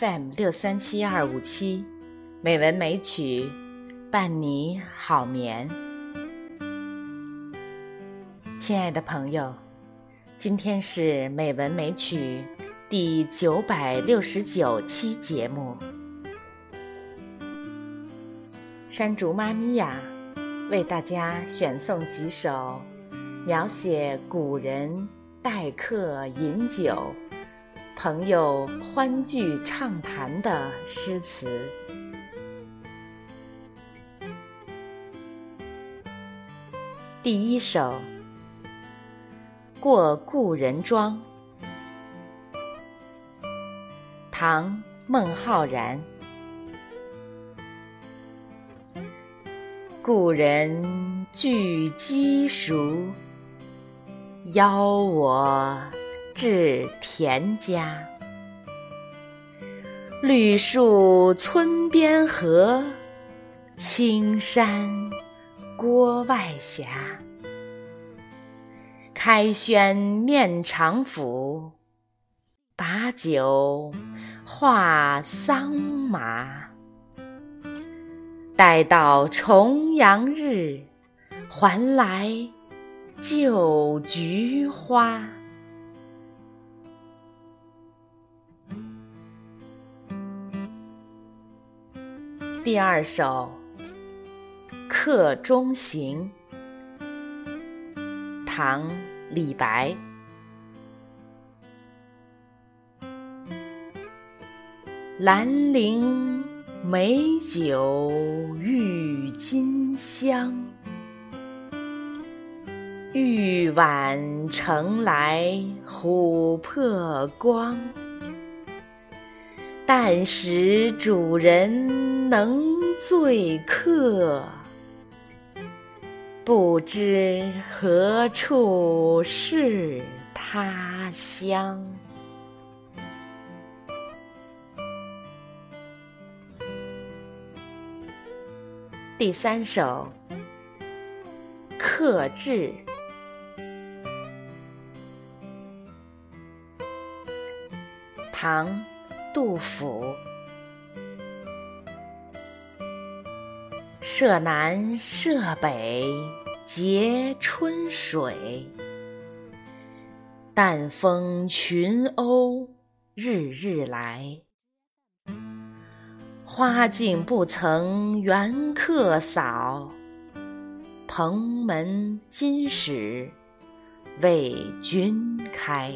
FM 六三七二五七，美文美曲伴你好眠。亲爱的朋友，今天是美文美曲第九百六十九期节目。山竹妈咪呀，为大家选送几首描写古人待客饮酒。朋友欢聚畅谈的诗词。第一首《过故人庄》，唐·孟浩然。故人具鸡黍，邀我。至田家，绿树村边合，青山郭外斜。开轩面场圃，把酒话桑麻。待到重阳日，还来就菊花。第二首《客中行》，唐·李白。兰陵美酒郁金香，玉碗盛来琥珀光。但使主人能醉客，不知何处是他乡。第三首《客至》，唐。杜甫，舍南舍北皆春水，但风群鸥日日来。花径不曾缘客扫，蓬门今始为君开。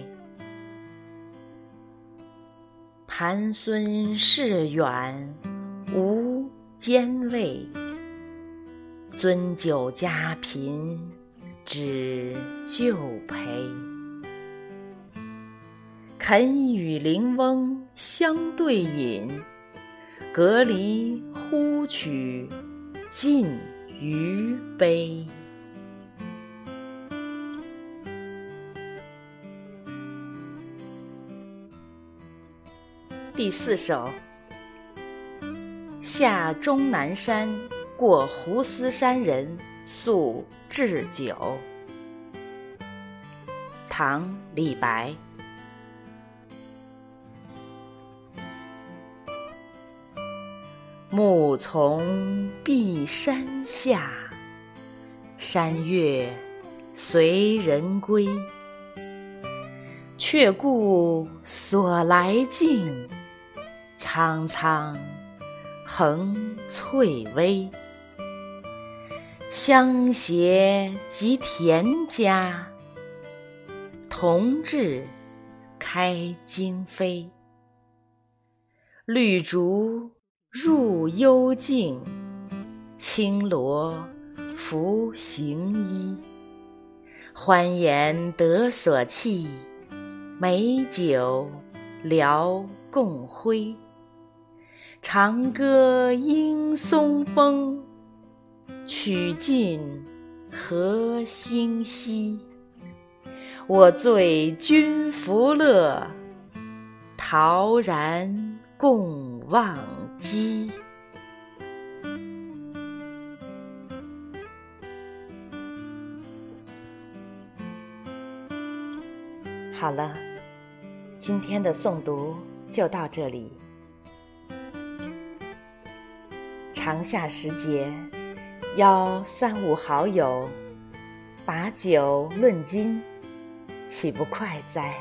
寒孙市远无兼味，樽酒家贫只旧陪。肯与邻翁相对饮，隔篱呼取尽余杯。第四首《下终南山过斛斯山人宿置酒》，唐·李白。暮从碧山下，山月随人归。却顾所来径。苍苍横翠微，相携及田家。同至开荆扉，绿竹入幽径，青萝拂行衣。欢颜得所憩，美酒聊共挥。长歌应松风，曲尽何星稀。我醉君福乐，陶然共忘机。好了，今天的诵读就到这里。长夏时节，邀三五好友，把酒论今，岂不快哉？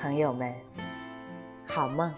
朋友们，好梦。